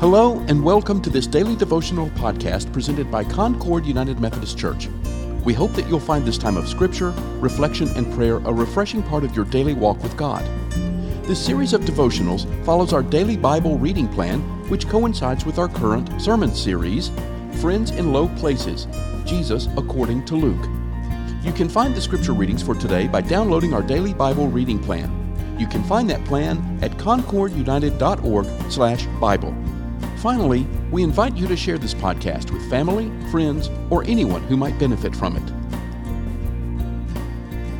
Hello, and welcome to this daily devotional podcast presented by Concord United Methodist Church. We hope that you'll find this time of scripture, reflection, and prayer a refreshing part of your daily walk with God. This series of devotionals follows our daily Bible reading plan, which coincides with our current sermon series, Friends in Low Places Jesus According to Luke. You can find the scripture readings for today by downloading our daily Bible reading plan. You can find that plan at concordunited.org/bible. Finally, we invite you to share this podcast with family, friends, or anyone who might benefit from it.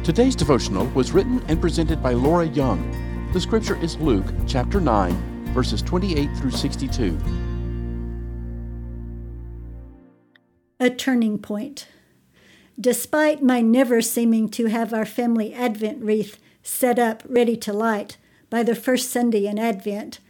Today's devotional was written and presented by Laura Young. The scripture is Luke chapter 9, verses 28 through 62. A turning point. Despite my never seeming to have our family Advent wreath set up ready to light by the first Sunday in Advent,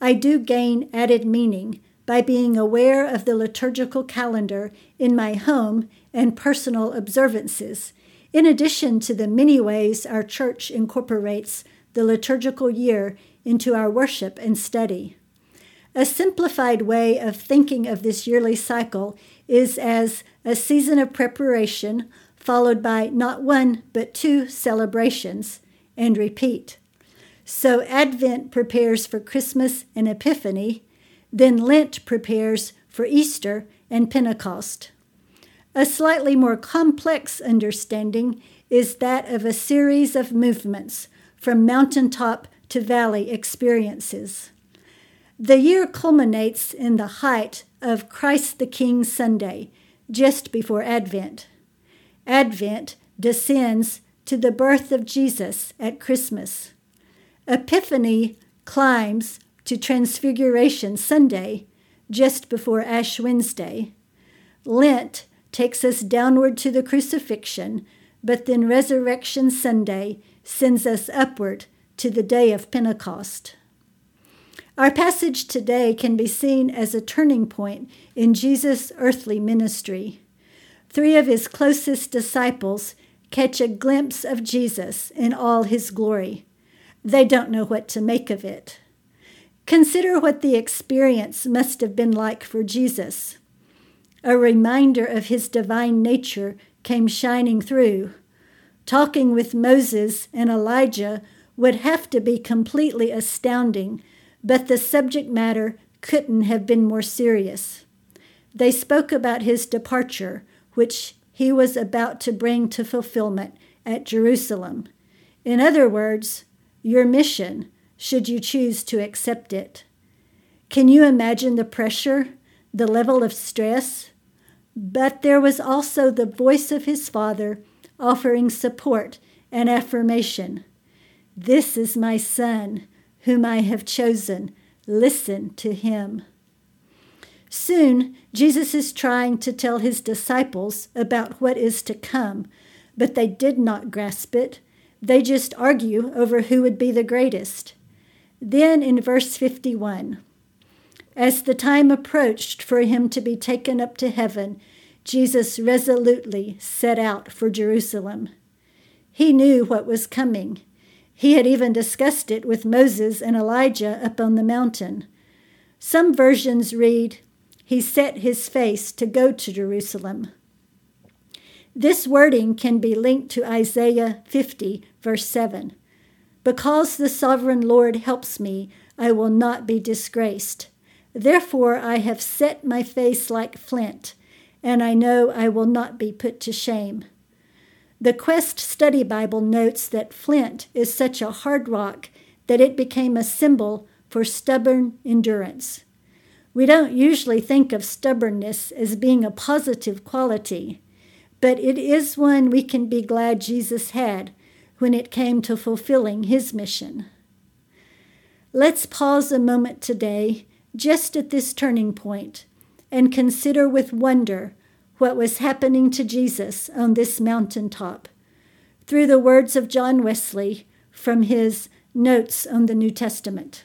I do gain added meaning by being aware of the liturgical calendar in my home and personal observances, in addition to the many ways our church incorporates the liturgical year into our worship and study. A simplified way of thinking of this yearly cycle is as a season of preparation followed by not one but two celebrations and repeat. So Advent prepares for Christmas and Epiphany, then Lent prepares for Easter and Pentecost. A slightly more complex understanding is that of a series of movements from mountaintop to valley experiences. The year culminates in the height of Christ the King Sunday, just before Advent. Advent descends to the birth of Jesus at Christmas. Epiphany climbs to Transfiguration Sunday, just before Ash Wednesday. Lent takes us downward to the crucifixion, but then Resurrection Sunday sends us upward to the day of Pentecost. Our passage today can be seen as a turning point in Jesus' earthly ministry. Three of his closest disciples catch a glimpse of Jesus in all his glory. They don't know what to make of it. Consider what the experience must have been like for Jesus. A reminder of his divine nature came shining through. Talking with Moses and Elijah would have to be completely astounding, but the subject matter couldn't have been more serious. They spoke about his departure, which he was about to bring to fulfillment at Jerusalem. In other words, your mission, should you choose to accept it. Can you imagine the pressure, the level of stress? But there was also the voice of his father offering support and affirmation. This is my son, whom I have chosen. Listen to him. Soon, Jesus is trying to tell his disciples about what is to come, but they did not grasp it. They just argue over who would be the greatest. Then in verse 51, as the time approached for him to be taken up to heaven, Jesus resolutely set out for Jerusalem. He knew what was coming. He had even discussed it with Moses and Elijah up on the mountain. Some versions read, He set his face to go to Jerusalem. This wording can be linked to Isaiah 50, verse 7. Because the sovereign Lord helps me, I will not be disgraced. Therefore, I have set my face like flint, and I know I will not be put to shame. The Quest Study Bible notes that flint is such a hard rock that it became a symbol for stubborn endurance. We don't usually think of stubbornness as being a positive quality but it is one we can be glad Jesus had when it came to fulfilling his mission. Let's pause a moment today, just at this turning point, and consider with wonder what was happening to Jesus on this mountaintop through the words of John Wesley from his Notes on the New Testament.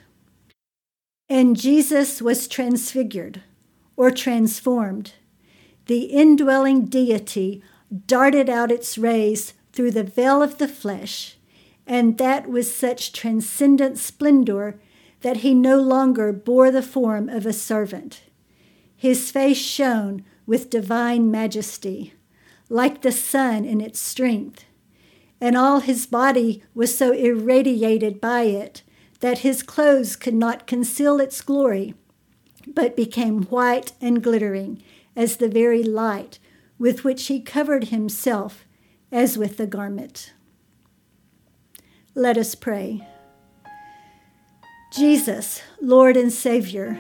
And Jesus was transfigured or transformed the indwelling deity darted out its rays through the veil of the flesh, and that with such transcendent splendor that he no longer bore the form of a servant. His face shone with divine majesty, like the sun in its strength, and all his body was so irradiated by it that his clothes could not conceal its glory, but became white and glittering as the very light with which he covered himself as with a garment. Let us pray. Jesus, Lord and Savior,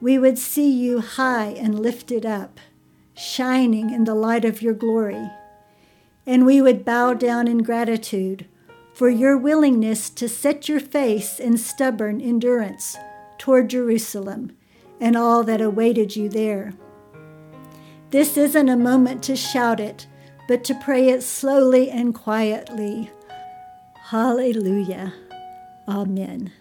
we would see you high and lifted up, shining in the light of your glory. And we would bow down in gratitude for your willingness to set your face in stubborn endurance toward Jerusalem and all that awaited you there. This isn't a moment to shout it, but to pray it slowly and quietly. Hallelujah. Amen.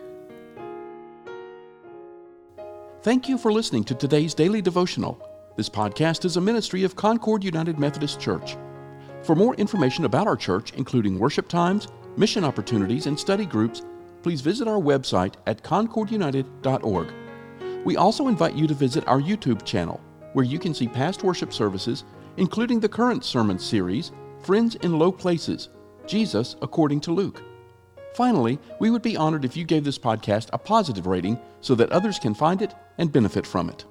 Thank you for listening to today's daily devotional. This podcast is a ministry of Concord United Methodist Church. For more information about our church, including worship times, mission opportunities, and study groups, please visit our website at concordunited.org. We also invite you to visit our YouTube channel, where you can see past worship services, including the current sermon series, Friends in Low Places Jesus According to Luke. Finally, we would be honored if you gave this podcast a positive rating so that others can find it and benefit from it.